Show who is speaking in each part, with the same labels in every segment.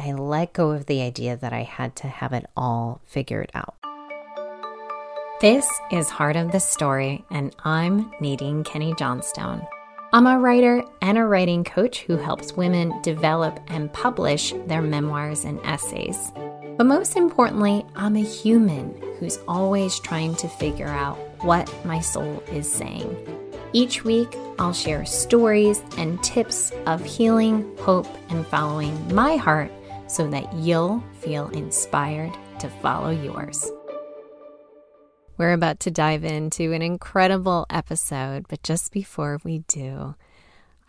Speaker 1: I let go of the idea that I had to have it all figured out. This is Heart of the Story, and I'm Nadine Kenny Johnstone. I'm a writer and a writing coach who helps women develop and publish their memoirs and essays. But most importantly, I'm a human who's always trying to figure out what my soul is saying. Each week, I'll share stories and tips of healing, hope, and following my heart so that you'll feel inspired to follow yours. We're about to dive into an incredible episode, but just before we do,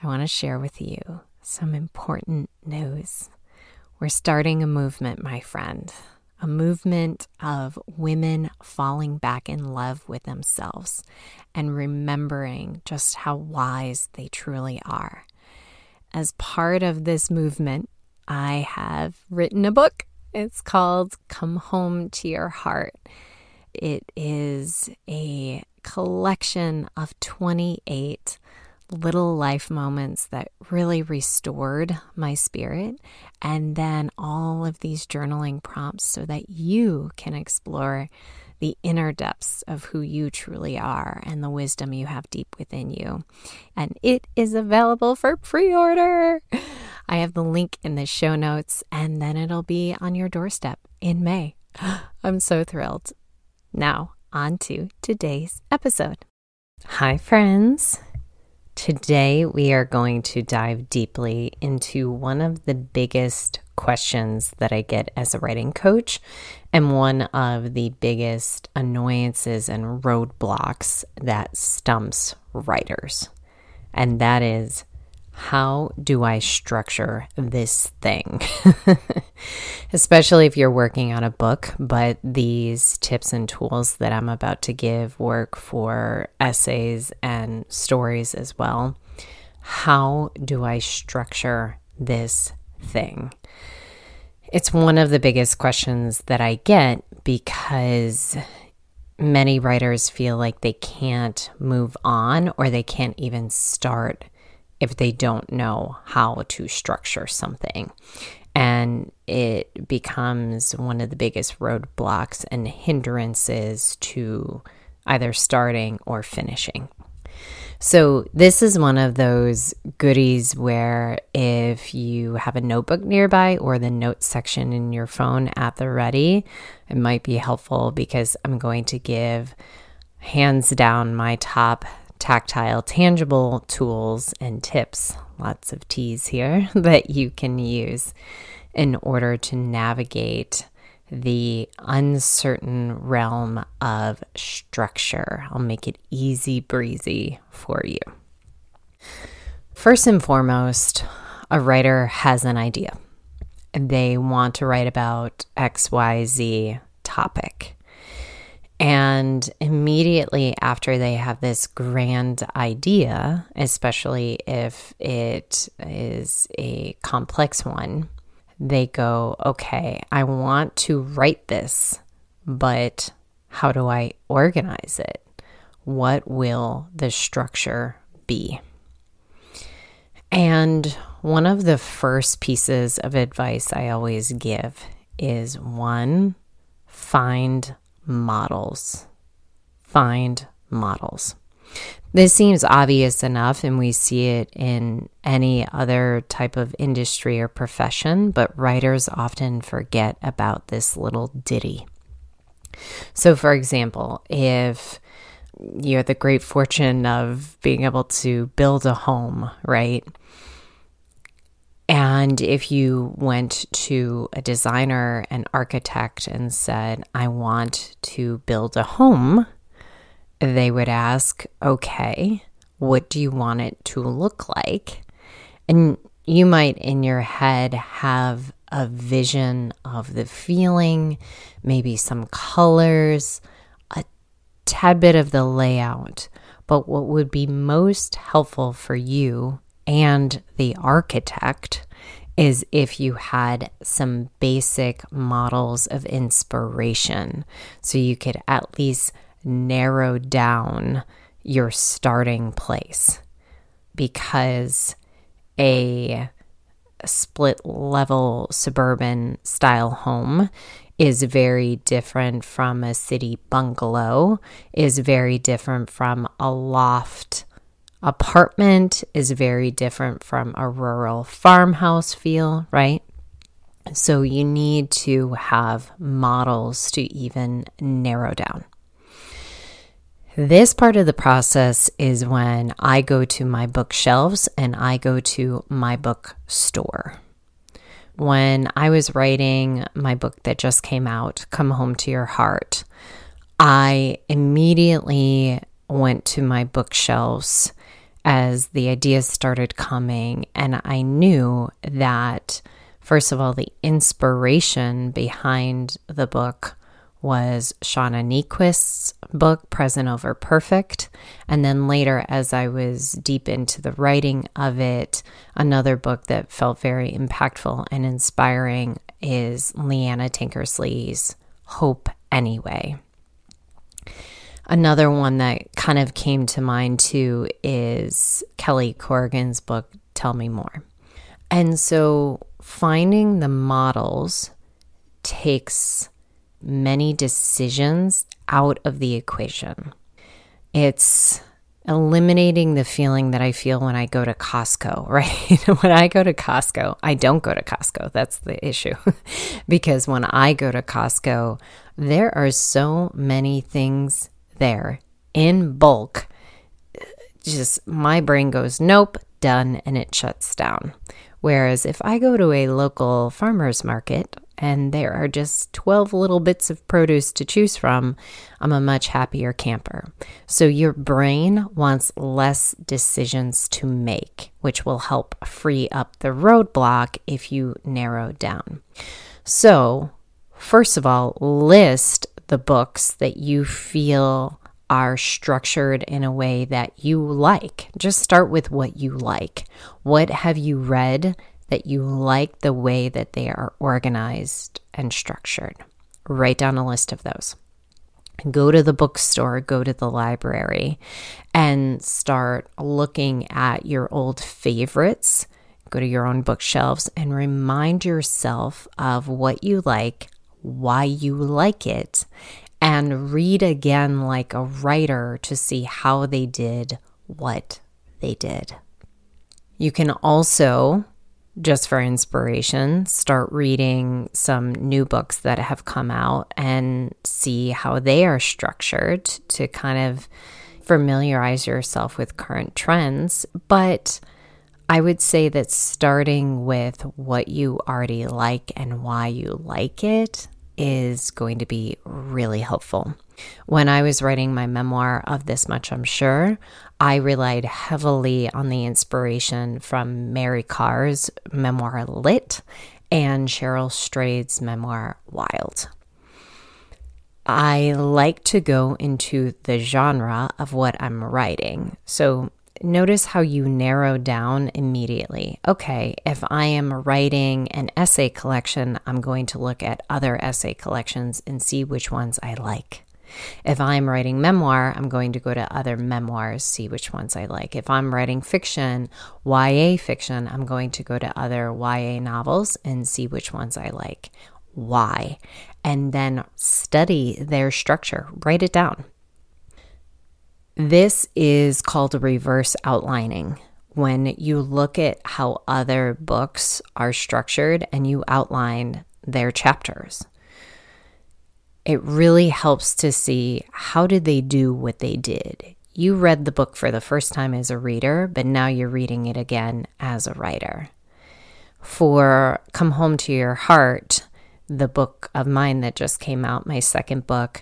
Speaker 1: I want to share with you some important news. We're starting a movement, my friend a movement of women falling back in love with themselves and remembering just how wise they truly are. As part of this movement, I have written a book. It's called Come Home to Your Heart. It is a collection of 28 little life moments that really restored my spirit, and then all of these journaling prompts so that you can explore the inner depths of who you truly are and the wisdom you have deep within you. And it is available for pre order. I have the link in the show notes, and then it'll be on your doorstep in May. I'm so thrilled. Now, on to today's episode. Hi, friends. Today, we are going to dive deeply into one of the biggest questions that I get as a writing coach, and one of the biggest annoyances and roadblocks that stumps writers. And that is how do I structure this thing? Especially if you're working on a book, but these tips and tools that I'm about to give work for essays and stories as well. How do I structure this thing? It's one of the biggest questions that I get because many writers feel like they can't move on or they can't even start if they don't know how to structure something. And it becomes one of the biggest roadblocks and hindrances to either starting or finishing. So, this is one of those goodies where if you have a notebook nearby or the notes section in your phone at the ready, it might be helpful because I'm going to give hands down my top tactile, tangible tools and tips, lots of T's here, that you can use in order to navigate the uncertain realm of structure. I'll make it easy breezy for you. First and foremost, a writer has an idea. They want to write about XYZ topic. And immediately after they have this grand idea, especially if it is a complex one, they go, okay, I want to write this, but how do I organize it? What will the structure be? And one of the first pieces of advice I always give is one, find models. Find models. This seems obvious enough, and we see it in any other type of industry or profession, but writers often forget about this little ditty. So, for example, if you have the great fortune of being able to build a home, right? And if you went to a designer, an architect, and said, I want to build a home, they would ask, okay, what do you want it to look like? And you might in your head have a vision of the feeling, maybe some colors, a tad bit of the layout. But what would be most helpful for you and the architect is if you had some basic models of inspiration. So you could at least narrow down your starting place. Because a split level suburban style home is very different from a city bungalow, is very different from a loft apartment, is very different from a rural farmhouse feel, right? So you need to have models to even narrow down. This part of the process is when I go to my bookshelves and I go to my bookstore. When I was writing my book that just came out, Come Home to Your Heart, I immediately went to my bookshelves as the ideas started coming, and I knew that, first of all, the inspiration behind the book was Shauna Niequist's book, Present Over Perfect. And then later, as I was deep into the writing of it, another book that felt very impactful and inspiring is Leeana Tankersley's Hope Anyway. Another one that kind of came to mind too is Kelly Corrigan's book, Tell Me More. And so finding the models takes many decisions out of the equation. It's eliminating the feeling that I feel when I go to Costco, right? when I go to Costco, I don't go to Costco. That's the issue. because when I go to Costco, there are so many things there in bulk. Just my brain goes, nope, done, and it shuts down. Whereas if I go to a local farmer's market and there are just 12 little bits of produce to choose from, I'm a much happier camper. So your brain wants less decisions to make, which will help free up the roadblock if you narrow down. So, first of all, list the books that you feel are structured in a way that you like. Just start with what you like. What have you read that you like the way that they are organized and structured? Write down a list of those. Go to the bookstore, go to the library, and start looking at your old favorites. Go to your own bookshelves and remind yourself of what you like, why you like it, and read again like a writer to see how they did what they did. You can also, just for inspiration, start reading some new books that have come out and see how they are structured to kind of familiarize yourself with current trends. But I would say that starting with what you already like and why you like it is going to be really helpful. When I was writing my memoir of This Much I'm Sure, I relied heavily on the inspiration from Mary Karr's memoir Lit and Cheryl Strayed's memoir Wild. I like to go into the genre of what I'm writing. So notice how you narrow down immediately. Okay, if I am writing an essay collection, I'm going to look at other essay collections and see which ones I like. If I'm writing memoir, I'm going to go to other memoirs, see which ones I like. If I'm writing fiction, YA fiction, I'm going to go to other YA novels and see which ones I like. Why? And then study their structure, write it down. This is called reverse outlining. When you look at how other books are structured and you outline their chapters, it really helps to see how did they do what they did. You read the book for the first time as a reader, but now you're reading it again as a writer. For Come Home to Your Heart, the book of mine that just came out, my second book,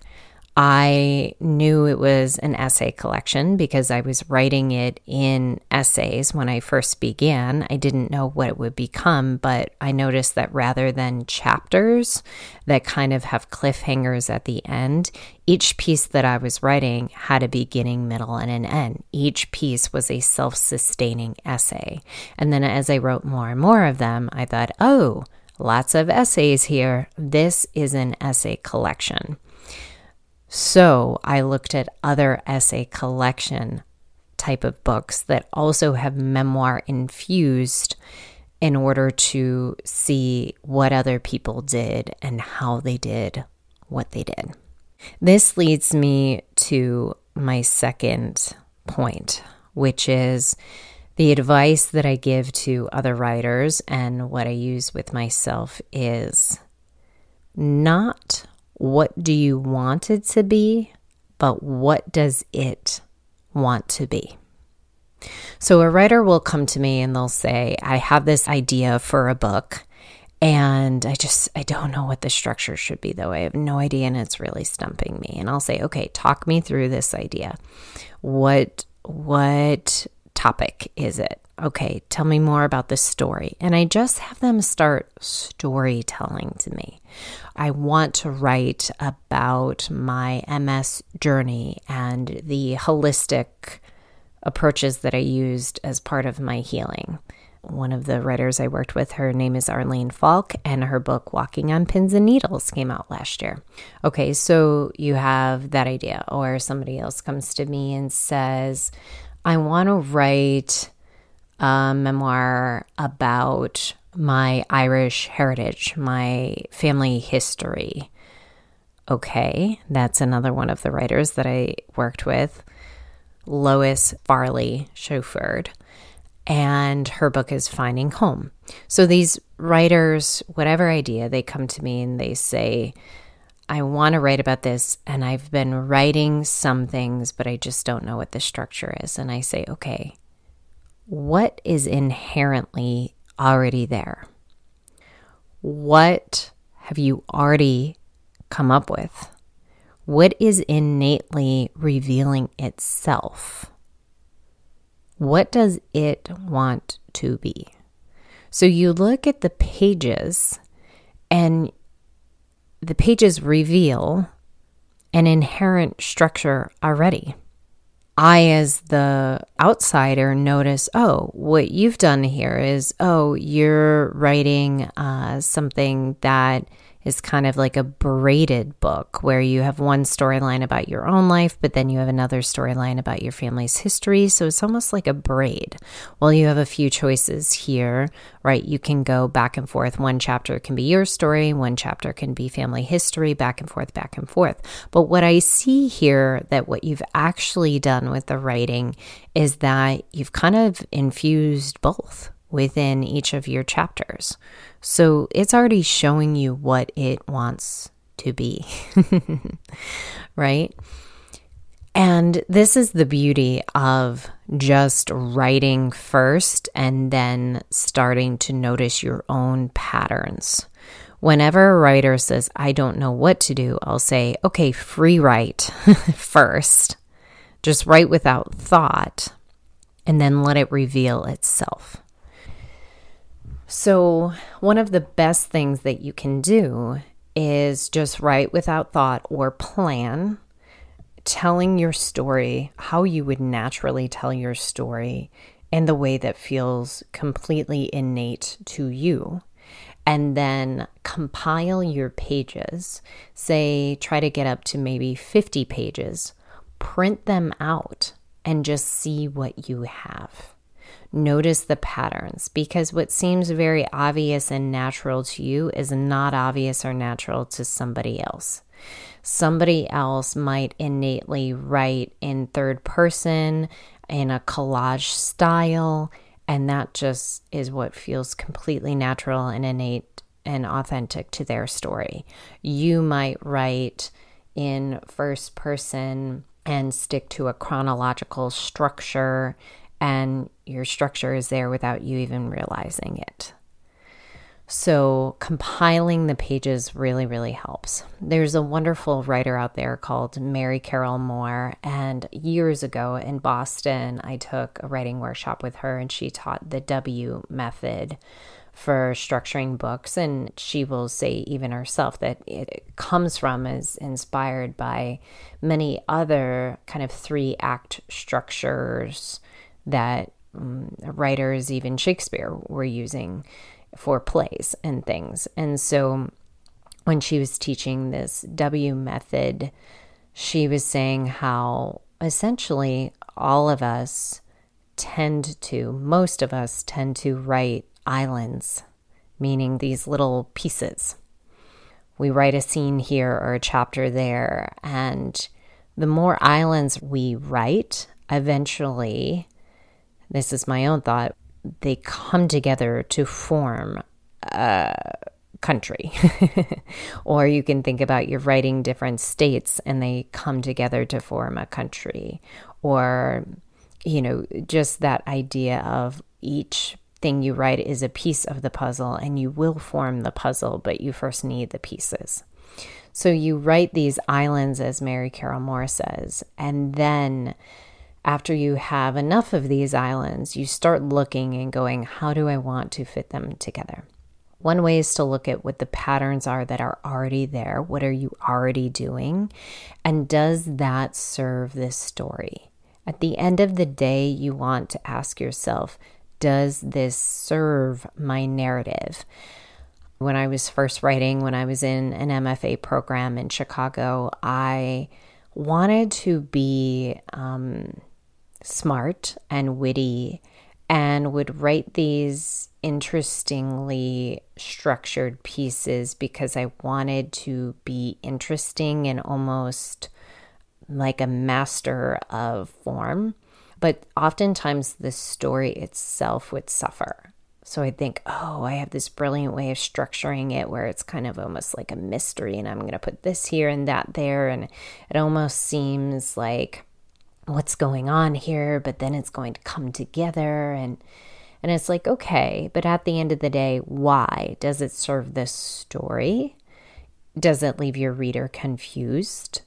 Speaker 1: I knew it was an essay collection because I was writing it in essays when I first began. I didn't know what it would become, but I noticed that rather than chapters that kind of have cliffhangers at the end, each piece that I was writing had a beginning, middle, and an end. Each piece was a self sustaining essay. And then as I wrote more and more of them, I thought, oh, lots of essays here. This is an essay collection. So I looked at other essay collection type of books that also have memoir infused in order to see what other people did and how they did what they did. This leads me to my second point, which is the advice that I give to other writers and what I use with myself is not what do you want it to be, but what does it want to be? So a writer will come to me and they'll say, I have this idea for a book and I just I don't know what the structure should be though. I have no idea and it's really stumping me. And I'll say, "Okay, talk me through this idea. What what topic is it? Okay, tell me more about the story. And I just have them start storytelling to me. I want to write about my MS journey and the holistic approaches that I used as part of my healing. One of the writers I worked with, her name is Arlene Falk, and her book Walking on Pins and Needles came out last year. Okay, so you have that idea, or somebody else comes to me and says, I want to write a memoir about my Irish heritage, my family history. Okay, that's another one of the writers that I worked with. Lois Farley Chauffeured, and her book is Finding Home. So these writers, whatever idea, they come to me and they say, I want to write about this, and I've been writing some things, but I just don't know what the structure is. And I say, okay, what is inherently already there? What have you already come up with? What is innately revealing itself? What does it want to be? So you look at the pages, and the pages reveal an inherent structure already. I, as the outsider, notice, oh, what you've done here is, oh, you're writing uh, something that is kind of like a braided book where you have one storyline about your own life, but then you have another storyline about your family's history. So it's almost like a braid. Well, you have a few choices here, right? You can go back and forth. One chapter can be your story, one chapter can be family history, back and forth, back and forth. But what I see here that what you've actually done with the writing is that you've kind of infused both within each of your chapters. So it's already showing you what it wants to be, right? And this is the beauty of just writing first and then starting to notice your own patterns. Whenever a writer says, I don't know what to do, I'll say, okay, free write first. Just write without thought and then let it reveal itself. So, one of the best things that you can do is just write without thought or plan, telling your story how you would naturally tell your story in the way that feels completely innate to you. And then compile your pages. Say, try to get up to maybe 50 pages, print them out, and just see what you have. Notice the patterns because what seems very obvious and natural to you is not obvious or natural to somebody else. Somebody else might innately write in third person in a collage style, and that just is what feels completely natural and innate and authentic to their story. You might write in first person and stick to a chronological structure and your structure is there without you even realizing it. So, compiling the pages really, really helps. There's a wonderful writer out there called Mary Carroll Moore. And years ago in Boston, I took a writing workshop with her, and she taught the W method for structuring books. And she will say, even herself, that it comes from, is inspired by many other kind of three act structures that um, writers, even Shakespeare, were using for plays and things. And so when she was teaching this W method, she was saying how essentially all of us tend to, most of us tend to write islands, meaning these little pieces. We write a scene here or a chapter there, and the more islands we write, eventually, this is my own thought, they come together to form a country. or you can think about you're writing different states and they come together to form a country. Or, you know, just that idea of each thing you write is a piece of the puzzle and you will form the puzzle, but you first need the pieces. So you write these islands, as Mary Carroll Moore says, and then after you have enough of these islands, you start looking and going, how do I want to fit them together? One way is to look at what the patterns are that are already there. What are you already doing? And does that serve this story? At the end of the day, you want to ask yourself, does this serve my narrative? When I was first writing, when I was in an MFA program in Chicago, I wanted to be um, smart and witty and would write these interestingly structured pieces because I wanted to be interesting and almost like a master of form. But oftentimes the story itself would suffer. So I think, oh, I have this brilliant way of structuring it where it's kind of almost like a mystery, and I'm going to put this here and that there. And it almost seems like what's going on here, but then it's going to come together. And, and it's like, okay, but at the end of the day, why? Does it serve this story? Does it leave your reader confused?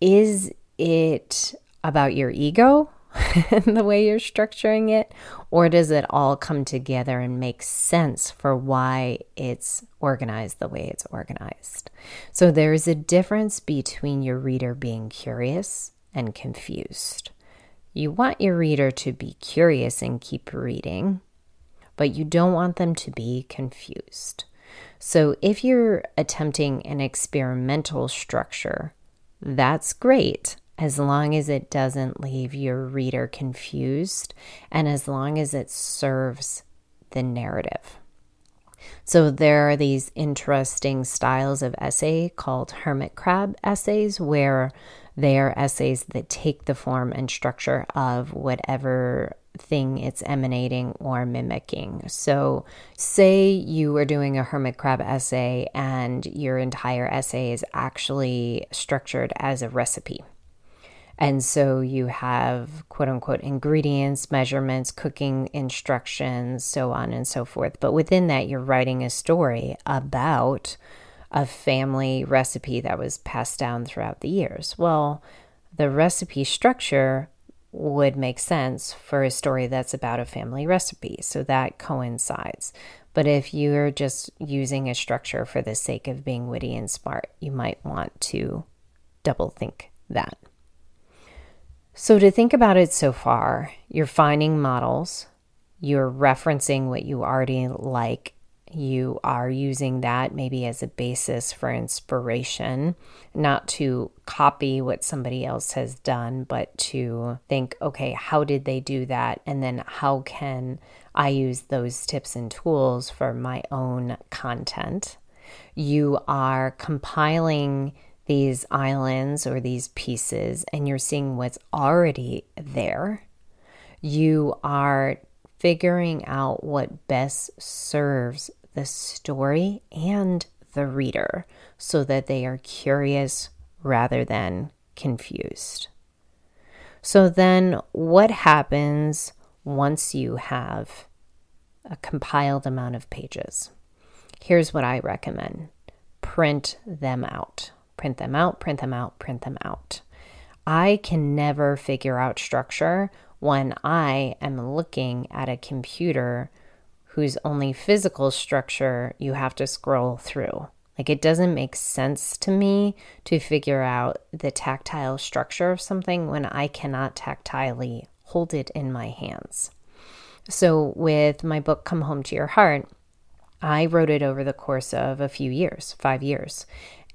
Speaker 1: Is it about your ego? the way you're structuring it? Or does it all come together and make sense for why it's organized the way it's organized? So there's a difference between your reader being curious and confused. You want your reader to be curious and keep reading, but you don't want them to be confused. So if you're attempting an experimental structure, that's great as long as it doesn't leave your reader confused and as long as it serves the narrative. So, there are these interesting styles of essay called hermit crab essays, where they are essays that take the form and structure of whatever thing it's emanating or mimicking. So, say you are doing a hermit crab essay and your entire essay is actually structured as a recipe. And so you have quote unquote ingredients, measurements, cooking instructions, so on and so forth. But within that, you're writing a story about a family recipe that was passed down throughout the years. Well, the recipe structure would make sense for a story that's about a family recipe. So that coincides. But if you're just using a structure for the sake of being witty and smart, you might want to double think that. So, to think about it so far, you're finding models, you're referencing what you already like, you are using that maybe as a basis for inspiration, not to copy what somebody else has done, but to think, okay, how did they do that? And then how can I use those tips and tools for my own content? You are compiling these islands or these pieces and you're seeing what's already there, you are figuring out what best serves the story and the reader so that they are curious rather than confused. So, then what happens once you have a compiled amount of pages? Here's what I recommend print them out print them out, print them out, print them out. I can never figure out structure when I am looking at a computer whose only physical structure you have to scroll through. Like it doesn't make sense to me to figure out the tactile structure of something when I cannot tactilely hold it in my hands. So, with my book, Come Home to Your Heart, I wrote it over the course of a few years, five years.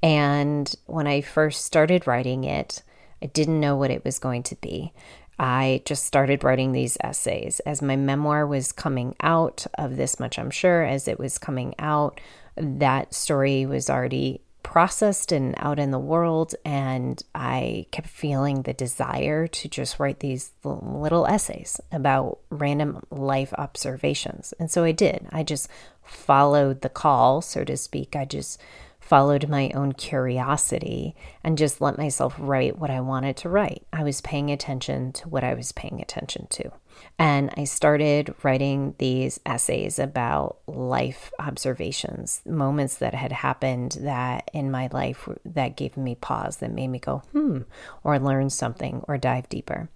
Speaker 1: And when I first started writing it, I didn't know what it was going to be. I just started writing these essays. As my memoir was coming out, of this much I'm sure, as it was coming out, that story was already processed and out in the world. And I kept feeling the desire to just write these little essays about random life observations. And so I did. I just followed the call, so to speak. I just followed my own curiosity and just let myself write what I wanted to write. I was paying attention to what I was paying attention to. And I started writing these essays about life observations, moments that had happened that in my life that gave me pause, that made me go, hmm, or learn something or dive deeper.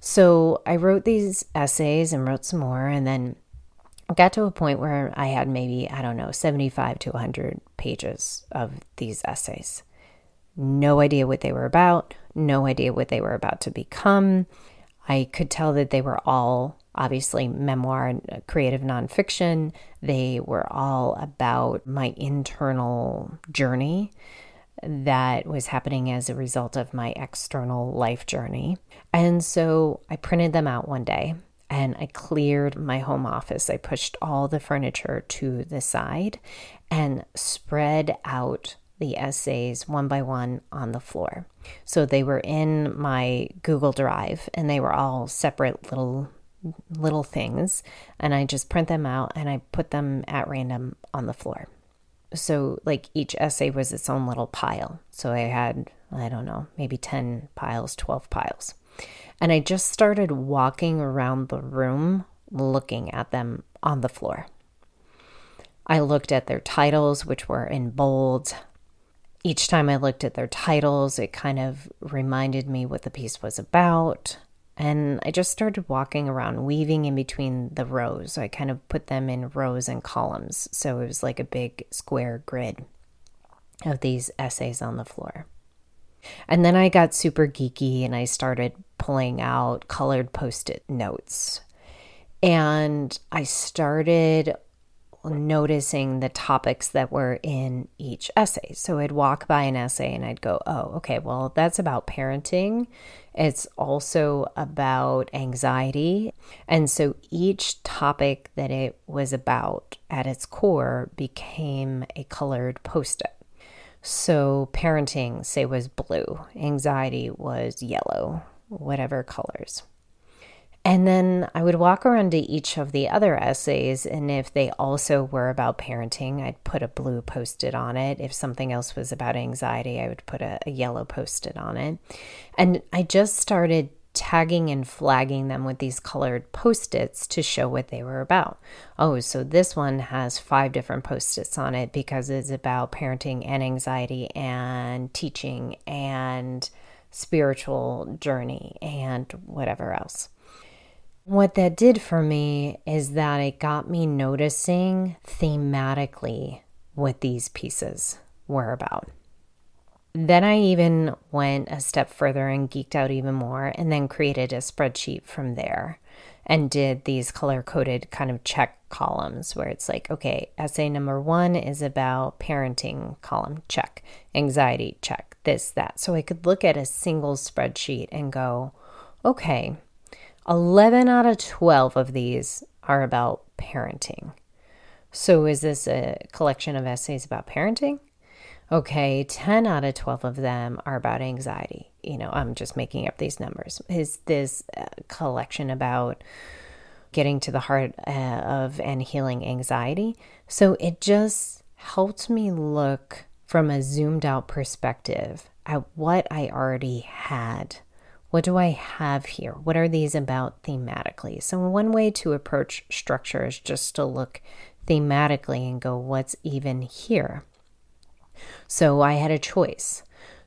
Speaker 1: So I wrote these essays and wrote some more. And then got to a point where I had maybe, I don't know, 75 to 100 pages of these essays. No idea what they were about, no idea what they were about to become. I could tell that they were all obviously memoir and uh, creative nonfiction. They were all about my internal journey that was happening as a result of my external life journey. And so I printed them out one day and I cleared my home office. I pushed all the furniture to the side and spread out the essays one by one on the floor. So they were in my Google Drive and they were all separate little little things and I just print them out and I put them at random on the floor. So like each essay was its own little pile. So I had I don't know, maybe 10 piles, 12 piles. And I just started walking around the room looking at them on the floor. I looked at their titles, which were in bold. Each time I looked at their titles, it kind of reminded me what the piece was about. And I just started walking around, weaving in between the rows. I kind of put them in rows and columns. So it was like a big square grid of these essays on the floor. And then I got super geeky and I started pulling out colored post it notes. And I started noticing the topics that were in each essay. So I'd walk by an essay and I'd go, oh, okay, well, that's about parenting. It's also about anxiety. And so each topic that it was about at its core became a colored post it. So, parenting, say, was blue, anxiety was yellow, whatever colors. And then I would walk around to each of the other essays, and if they also were about parenting, I'd put a blue post it on it. If something else was about anxiety, I would put a, a yellow post it on it. And I just started tagging and flagging them with these colored post its to show what they were about. Oh, so this one has five different post its on it because it's about parenting and anxiety and teaching and spiritual journey and whatever else. What that did for me is that it got me noticing thematically what these pieces were about. Then I even went a step further and geeked out even more and then created a spreadsheet from there and did these color coded kind of check columns where it's like, okay, essay number one is about parenting column, check, anxiety, check, this, that. So I could look at a single spreadsheet and go, okay, 11 out of 12 of these are about parenting. So is this a collection of essays about parenting? Okay, 10 out of 12 of them are about anxiety. You know, I'm just making up these numbers. Is this collection about getting to the heart uh, of and healing anxiety? So it just helped me look from a zoomed out perspective at what I already had. What do I have here? What are these about thematically? So, one way to approach structure is just to look thematically and go, what's even here? So I had a choice.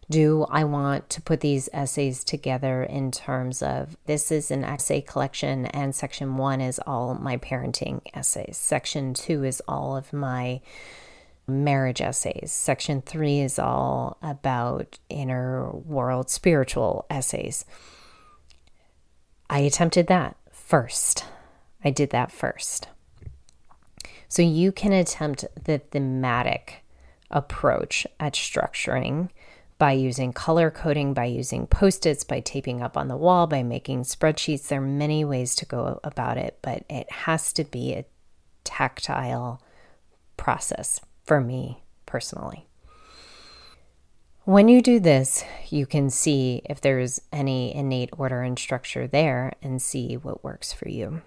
Speaker 1: Do I want to put these essays together in terms of this is an essay collection, and section one is all my parenting essays, section two is all of my marriage essays, section three is all about inner world spiritual essays. I attempted that first. I did that first. So you can attempt the thematic approach at structuring by using color coding, by using post its, by taping up on the wall, by making spreadsheets. There are many ways to go about it, but it has to be a tactile process for me personally. When you do this, you can see if there's any innate order and structure there and see what works for you.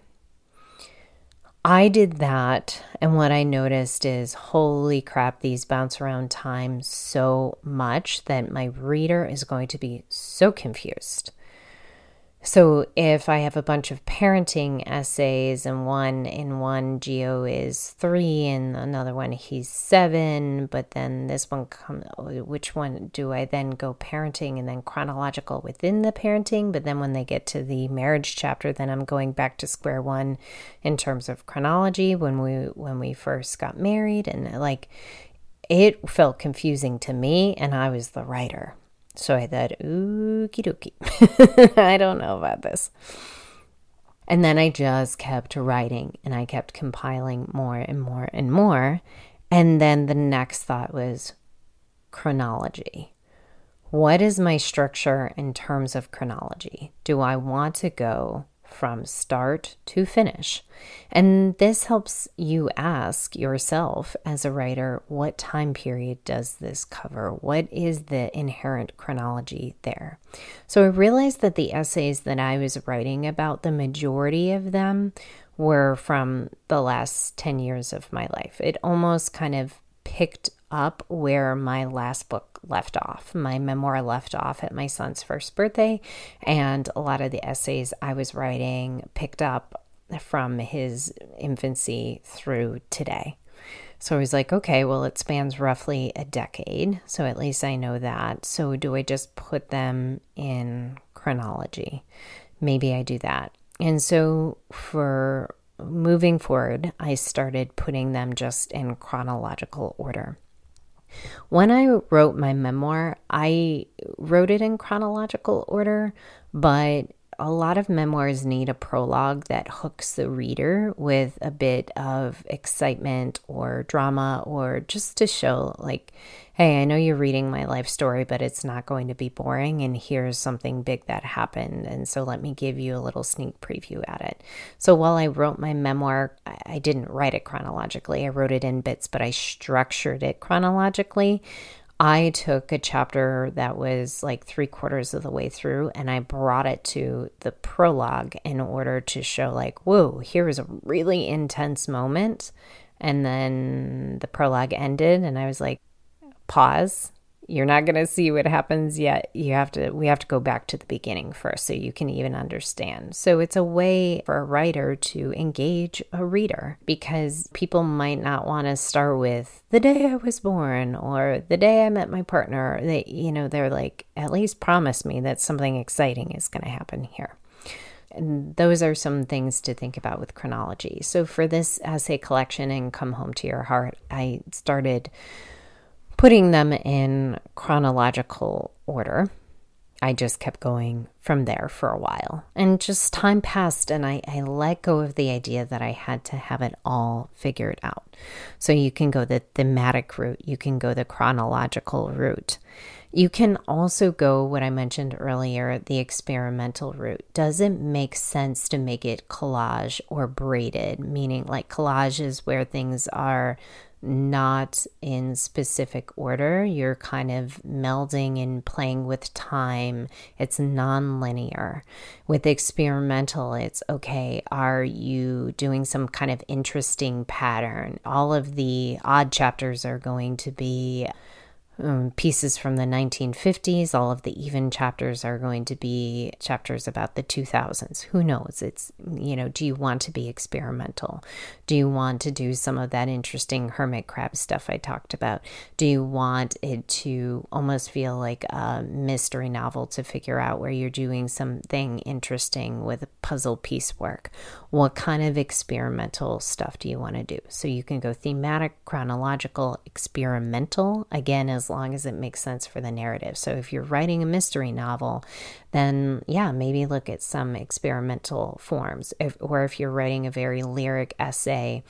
Speaker 1: I did that, and what I noticed is holy crap, these bounce around time so much that my reader is going to be so confused. So if I have a bunch of parenting essays and one in one Geo is three and another one he's seven, but then this one come which one do I then go parenting and then chronological within the parenting? But then when they get to the marriage chapter, then I'm going back to square one in terms of chronology when we when we first got married and like it felt confusing to me and I was the writer. So I thought, ookie dookie. I don't know about this. And then I just kept writing and I kept compiling more and more and more. And then the next thought was chronology. What is my structure in terms of chronology? Do I want to go from start to finish. And this helps you ask yourself as a writer what time period does this cover? What is the inherent chronology there? So I realized that the essays that I was writing about, the majority of them were from the last 10 years of my life. It almost kind of picked up where my last book left off. My memoir left off at my son's first birthday, and a lot of the essays I was writing picked up from his infancy through today. So I was like, okay, well, it spans roughly a decade. So at least I know that. So do I just put them in chronology? Maybe I do that. And so for moving forward, I started putting them just in chronological order. When I wrote my memoir, I wrote it in chronological order, but a lot of memoirs need a prologue that hooks the reader with a bit of excitement or drama or just to show, like, hey, I know you're reading my life story, but it's not going to be boring. And here's something big that happened. And so let me give you a little sneak preview at it. So while I wrote my memoir, I didn't write it chronologically. I wrote it in bits, but I structured it chronologically. I took a chapter that was like three quarters of the way through and I brought it to the prologue in order to show, like, whoa, here is a really intense moment. And then the prologue ended, and I was like, pause you're not going to see what happens yet. You have to we have to go back to the beginning first so you can even understand. So it's a way for a writer to engage a reader because people might not want to start with the day I was born or the day I met my partner. They you know, they're like at least promise me that something exciting is going to happen here. And those are some things to think about with chronology. So for this essay collection and come home to your heart, I started putting them in chronological order. I just kept going from there for a while. And just time passed, and I, I let go of the idea that I had to have it all figured out. So you can go the thematic route, you can go the chronological route. You can also go what I mentioned earlier, the experimental route. Does it make sense to make it collage or braided? Meaning, like collage is where things are not in specific order. You're kind of melding and playing with time. It's non-linear. With experimental, it's okay, are you doing some kind of interesting pattern? All of the odd chapters are going to be um, pieces from the 1950s. All of the even chapters are going to be chapters about the 2000s. Who knows? It's, you know, do you want to be experimental? Do you want to do some of that interesting hermit crab stuff I talked about? Do you want it to almost feel like a mystery novel to figure out where you're doing something interesting with puzzle piecework? What kind of experimental stuff do you want to do? So you can go thematic, chronological, experimental, again, as as long as it makes sense for the narrative. So if you're writing a mystery novel, then yeah, maybe look at some experimental forms. If, or if you're writing a very lyric essay,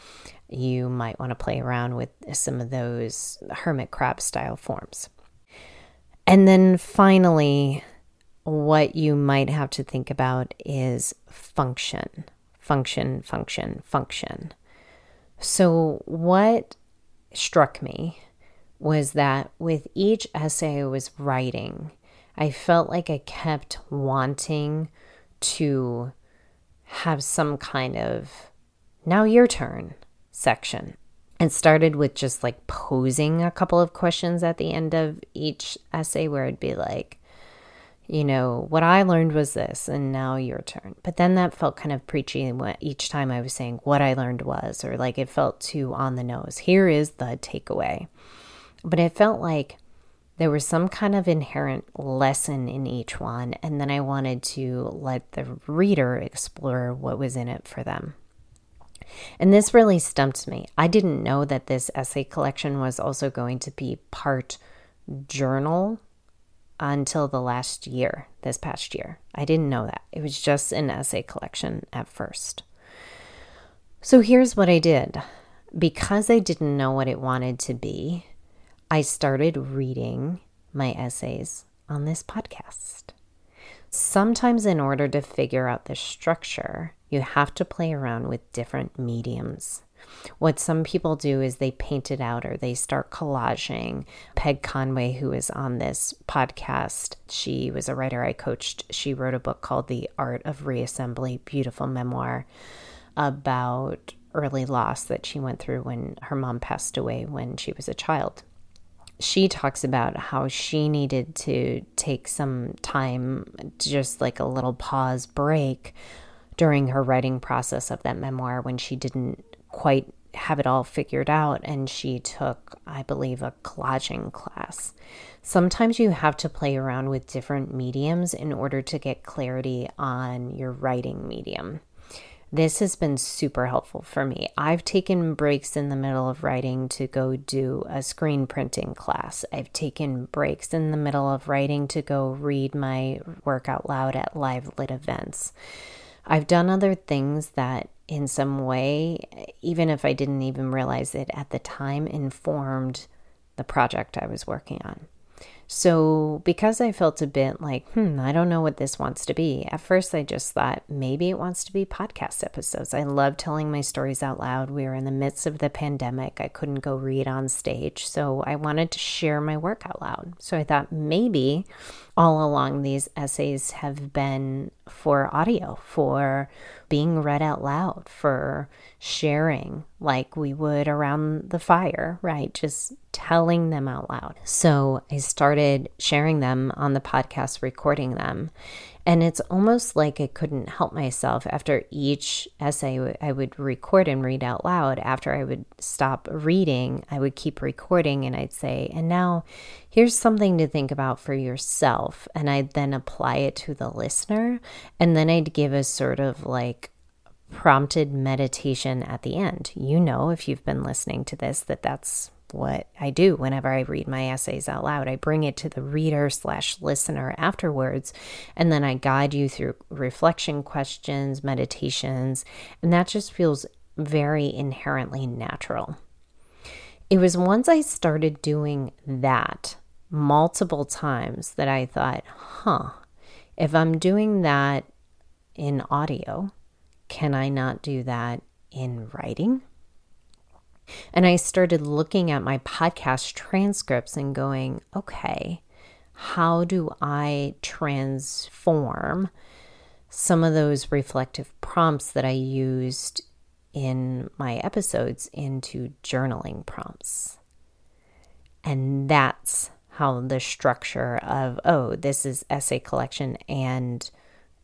Speaker 1: you might want to play around with some of those hermit crab style forms. And then finally, what you might have to think about is function, function, function, function. So, what struck me was that with each essay I was writing, I felt like I kept wanting to have some kind of now your turn section. And started with just like posing a couple of questions at the end of each essay where it'd be like, you know, what I learned was this, and now your turn. But then that felt kind of preachy each time I was saying what I learned was, or like it felt too on the nose. Here is the takeaway. But it felt like there was some kind of inherent lesson in each one, and then I wanted to let the reader explore what was in it for them. And this really stumped me. I didn't know that this essay collection was also going to be part journal until the last year, this past year. I didn't know that. It was just an essay collection at first. So here's what I did. Because I didn't know what it wanted to be, I started reading my essays on this podcast. Sometimes, in order to figure out the structure, you have to play around with different mediums. What some people do is they paint it out or they start collaging. Peg Conway, who is on this podcast, she was a writer I coached. She wrote a book called The Art of Reassembly, beautiful memoir about early loss that she went through when her mom passed away when she was a child. She talks about how she needed to take some time, just like a little pause break during her writing process of that memoir when she didn't quite have it all figured out and she took i believe a collaging class. Sometimes you have to play around with different mediums in order to get clarity on your writing medium this has been super helpful for me. I've taken breaks in the middle of writing to go do a screen printing class. I've taken breaks in the middle of writing to go read my work out loud at live lit events. I've done other things that, in some way, even if I didn't even realize it at the time, informed the project I was working on. So, because I felt a bit like, hmm, I don't know what this wants to be, at first I just thought maybe it wants to be podcast episodes. I love telling my stories out loud. We were in the midst of the pandemic. I couldn't go read on stage. So, I wanted to share my work out loud. So, I thought maybe all along these essays have been for audio, for being read out loud, for sharing like we would around the fire, right? Just telling them out loud. So I started sharing them on the podcast, recording them. And it's almost like I couldn't help myself. After each essay I would record and read out loud, after I would stop reading, I would keep recording and I'd say, and now here's something to think about for yourself. And I'd then apply it to the listener. And then I'd give a sort of like prompted meditation at the end. You know, if you've been listening to this, that that's what I do whenever I read my essays out loud. I bring it to the reader slash listener afterwards, and then I guide you through reflection questions, meditations, and that just feels very inherently natural. It was once I started doing that multiple times that I thought, huh, if I'm doing that in audio, can I not do that in writing? And I started looking at my podcast transcripts and going, okay, how do I transform some of those reflective prompts that I used in my episodes into journaling prompts? And that's how the structure of, oh, this is essay collection and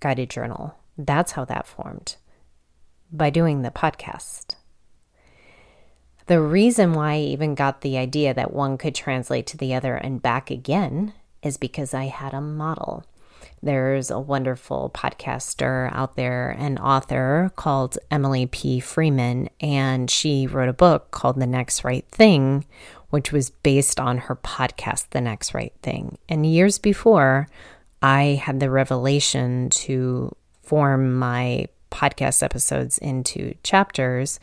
Speaker 1: guided journal, that's how that formed by doing the podcast. The reason why I even got the idea that one could translate to the other and back again is because I had a model. There's a wonderful podcaster out there and author called Emily P. Freeman, and she wrote a book called The Next Right Thing, which was based on her podcast, The Next Right Thing. And years before, I had the revelation to form my podcast episodes into chapters,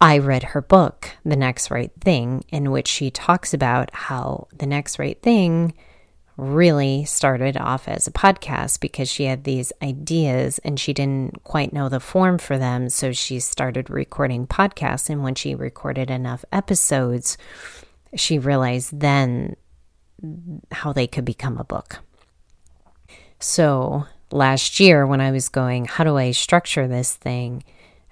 Speaker 1: I read her book, The Next Right Thing, in which she talks about how the next right thing really started off as a podcast because she had these ideas and she didn't quite know the form for them. So she started recording podcasts. And when she recorded enough episodes, she realized then how they could become a book. So last year, when I was going, how do I structure this thing?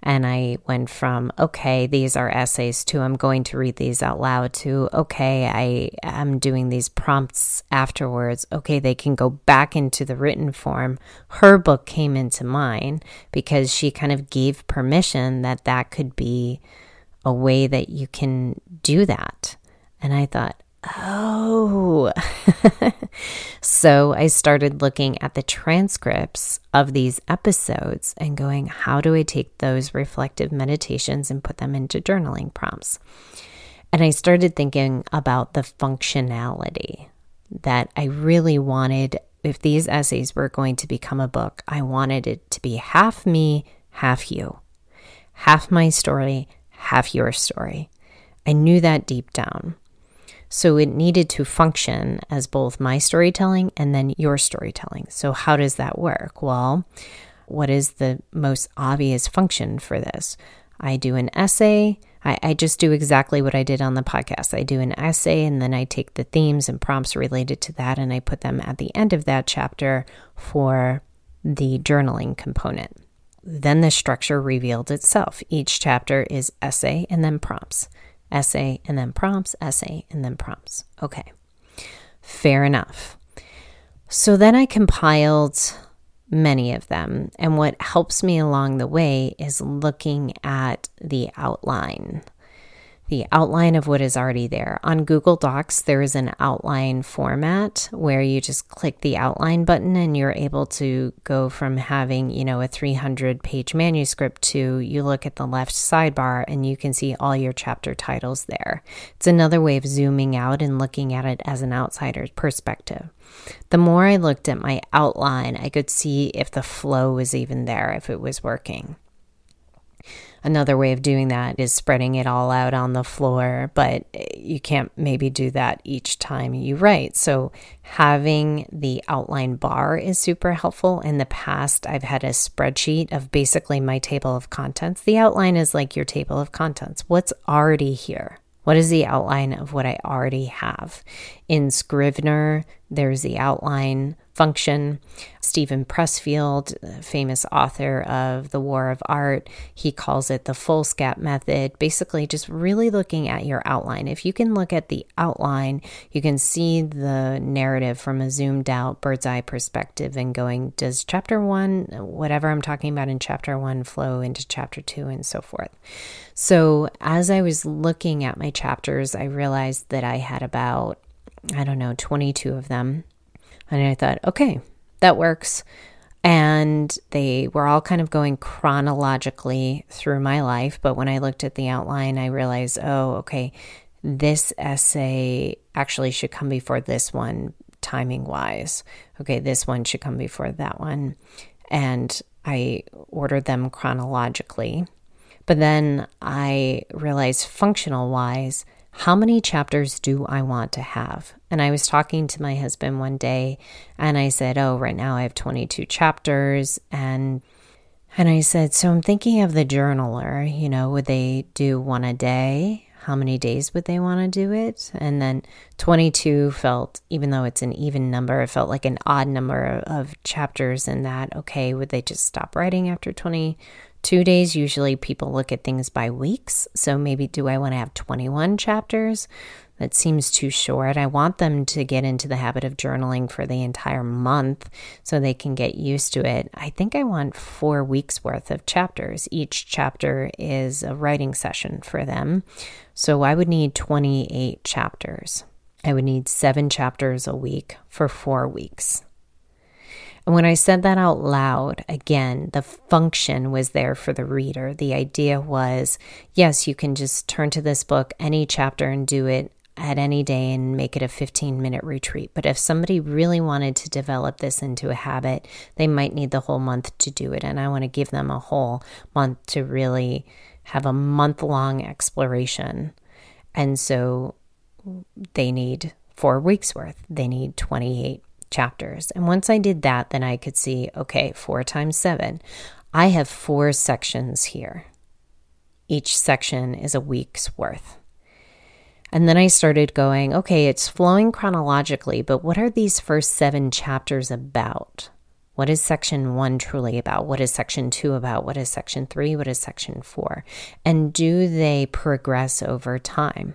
Speaker 1: And I went from, okay, these are essays to I'm going to read these out loud to, okay, I am doing these prompts afterwards. Okay, they can go back into the written form. Her book came into mine because she kind of gave permission that that could be a way that you can do that. And I thought, Oh. so I started looking at the transcripts of these episodes and going, how do I take those reflective meditations and put them into journaling prompts? And I started thinking about the functionality that I really wanted. If these essays were going to become a book, I wanted it to be half me, half you, half my story, half your story. I knew that deep down. So it needed to function as both my storytelling and then your storytelling. So, how does that work? Well, what is the most obvious function for this? I do an essay. I, I, just do exactly what I did on the podcast. I do an essay and then I take the themes and prompts related to that and I put them at the end of that chapter for the journaling component. Then the structure revealed itself. Each chapter is essay and then prompts essay and then prompts, essay and then prompts. Okay, fair enough. So then I compiled many of them. And what helps me along the way is looking at the outline the outline of what is already there. On Google Docs, there is an outline format where you just click the outline button and you're able to go from having, you know, a 300 page manuscript to you look at the left sidebar and you can see all your chapter titles there. It's another way of zooming out and looking at it as an outsider's perspective. The more I looked at my outline, I could see if the flow was even there, if it was working. Another way of doing that is spreading it all out on the floor, but you can't maybe do that each time you write. So, having the outline bar is super helpful. In the past, I've had a spreadsheet of basically my table of contents. The outline is like your table of contents, what's already here. What is the outline of what I already have? In Scrivener, there's the outline function. Steven Pressfield, famous author of The War of Art, he calls it the Foolscap method. Basically, just really looking at your outline. If you can look at the outline, you can see the narrative from a zoomed out bird's eye perspective and going, does chapter one, whatever I'm talking about in chapter one, flow into chapter two, and so forth. So, as I was looking at my chapters, I realized that I had about, I don't know, 22 of them and I thought, okay, that works. And they were all kind of going chronologically through my life. But when I looked at the outline, I realized, oh, okay, this essay actually should come before this one, timing wise. Okay, this one should come before that one. And I ordered them chronologically. But then I realized functional wise, how many chapters do I want to have? And I was talking to my husband one day and I said, "Oh, right now I have 22 chapters." And and I said, "So I'm thinking of the journaler, you know, would they do one a day? How many days would they want to do it?" And then 22 felt even though it's an even number, it felt like an odd number of chapters in that, okay, would they just stop writing after 20 two days. Usually people look at things by weeks. So maybe do I want to have 21 chapters? That seems too short. I want them to get into the habit of journaling for the entire month so they can get used to it. I think I want four weeks worth of chapters. Each chapter is a writing session for them. So I would need 28 chapters. I would need seven chapters a week for four weeks. And when I said that out loud, again, the function was there for the reader. The idea was yes, you can just turn to this book, any chapter, and do it at any day and make it a 15 minute retreat. But if somebody really wanted to develop this into a habit, they might need the whole month to do it. And I want to give them a whole month to really have a month long exploration. And so they need four weeks worth, they need 28 chapters. And once I did that, then I could see okay, four times seven. I have four sections here. Each section is a week's worth. And then I started going, okay, it's flowing chronologically, but what are these first seven chapters about? What is section one truly about? What is section two about? What is section three? What is section four? And do they progress over time?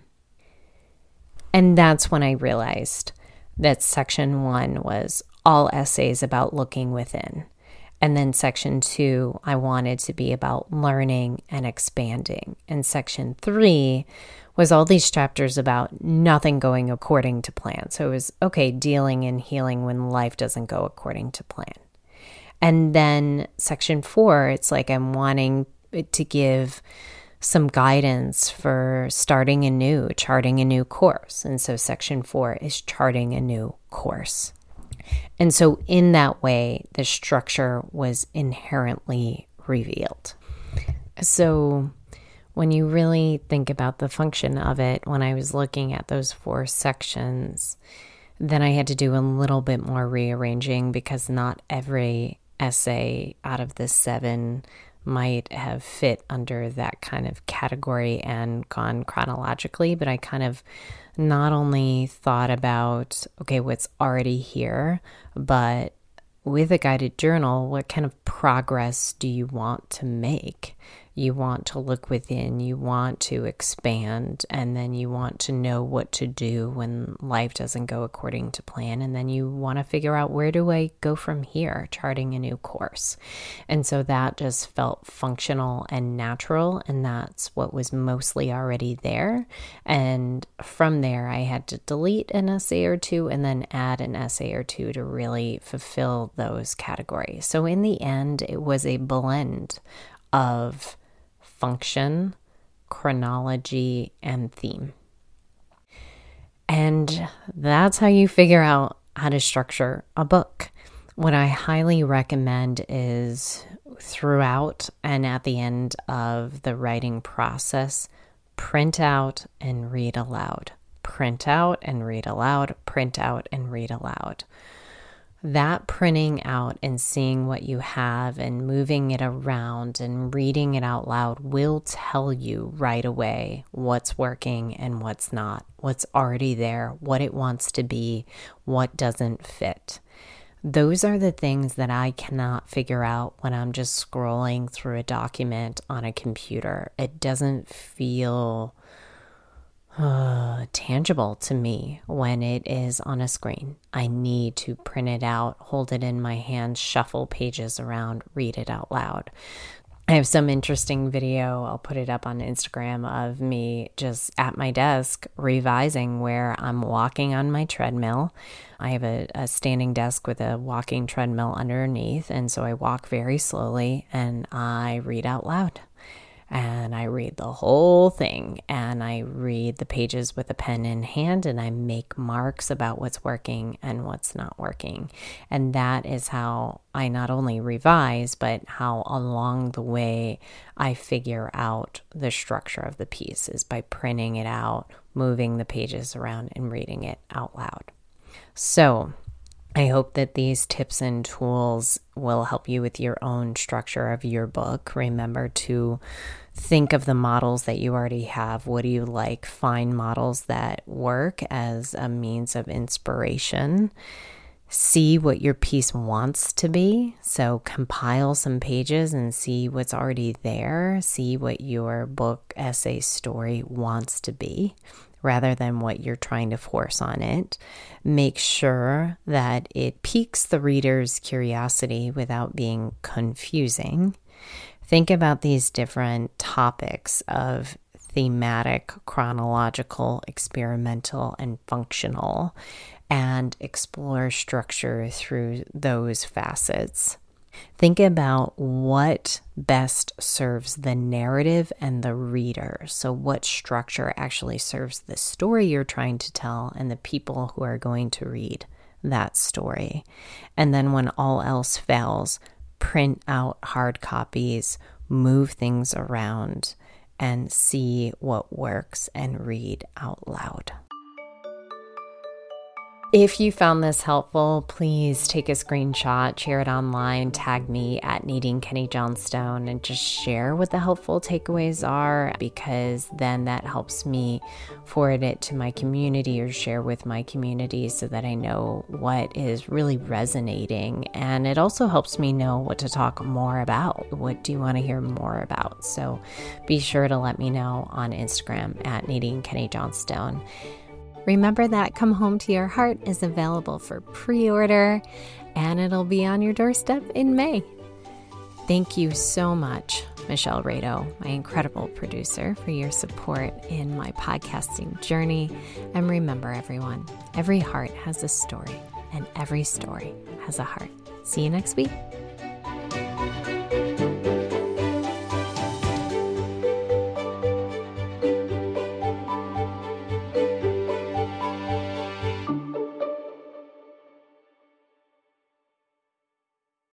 Speaker 1: And that's when I realized that section one was all essays about looking within. And then section two, I wanted to be about learning and expanding. And section three was all these chapters about nothing going according to plan. So it was okay, dealing and healing when life doesn't go according to plan. And then section four, it's like I'm wanting to give some guidance for starting anew, charting a new course. And so section four is charting a new course. And so, in that way, the structure was inherently revealed. So, when you really think about the function of it, when I was looking at those four sections, then I had to do a little bit more rearranging because not every essay out of the seven might have fit under that kind of category and gone chronologically, but I kind of not only thought about, okay, what's already here, but with a guided journal, what kind of progress do you want to make? You want to look within, you want to expand, and then you want to know what to do when life doesn't go according to plan. And then you want to figure out where do I go from here, charting a new course. And so that just felt functional and natural. And that's what was mostly already there. And from there, I had to delete an essay or two and then add an essay or two to really fulfill those categories. So in the end, it was a blend of function, chronology, and theme. And that's how you figure out how to structure a book. What I highly recommend is throughout and at the end of the writing process, print out and read aloud. Print out and read aloud, print out and read aloud that printing out and seeing what you have and moving it around and reading it out loud will tell you right away what's working and what's not, what's already there, what it wants to be, what doesn't fit. Those are the things that I cannot figure out when I'm just scrolling through a document on a computer. It doesn't feel uh, tangible to me when it is on a screen. I need to print it out, hold it in my hand, shuffle pages around, read it out loud. I have some interesting video, I'll put it up on Instagram, of me just at my desk revising where I'm walking on my treadmill. I have a, a, standing desk with a walking treadmill underneath, and so I walk very slowly and I read out loud and I read the whole thing and I read the pages with a pen in hand and I make marks about what's working and what's not working. And that is how I not only revise, but how along the way I figure out the structure of the piece is by printing it out, moving the pages around, and reading it out loud. So, I hope that these tips and tools will help you with your own structure of your book. Remember to think of the models that you already have. What do you like? Find models that work as a means of inspiration. See what your piece wants to be. So, compile some pages and see what's already there. See what your book, essay, story wants to be rather than what you're trying to force on it. Make sure that it piques the reader's curiosity without being confusing. Think about these different topics of thematic, chronological, experimental, and functional, and explore structure through those facets. Think about what best serves the narrative and the reader. So, what structure actually serves the story you're trying to tell and the people who are going to read that story. And then, when all else fails, print out hard copies, move things around, and see what works and read out loud. If you found this helpful, please take a screenshot, share it online, tag me at Nadine Kenney Johnstone, and just share what the helpful takeaways are because then that helps me forward it to my community or share with my community so that I know what is really resonating. And it also helps me know what to talk more about. What do you want to hear more about? So be sure to let me know on Instagram at Nadine Kenney Johnstone. Remember that Come Home to Your Heart is available for pre order and it'll be on your doorstep in May. Thank you so much, Michelle Rado, my incredible producer, for your support in my podcasting journey. And remember, everyone, every heart has a story, and every story has a heart. See you next week.